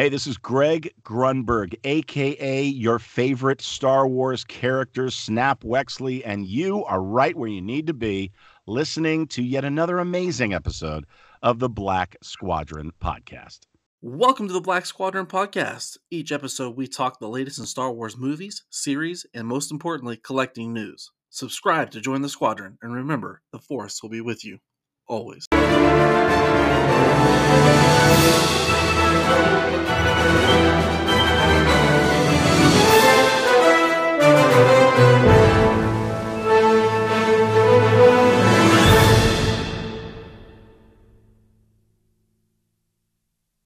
Hey, this is Greg Grunberg, aka your favorite Star Wars character, Snap Wexley, and you are right where you need to be, listening to yet another amazing episode of the Black Squadron podcast. Welcome to the Black Squadron podcast. Each episode, we talk the latest in Star Wars movies, series, and most importantly, collecting news. Subscribe to join the squadron, and remember, the Force will be with you always.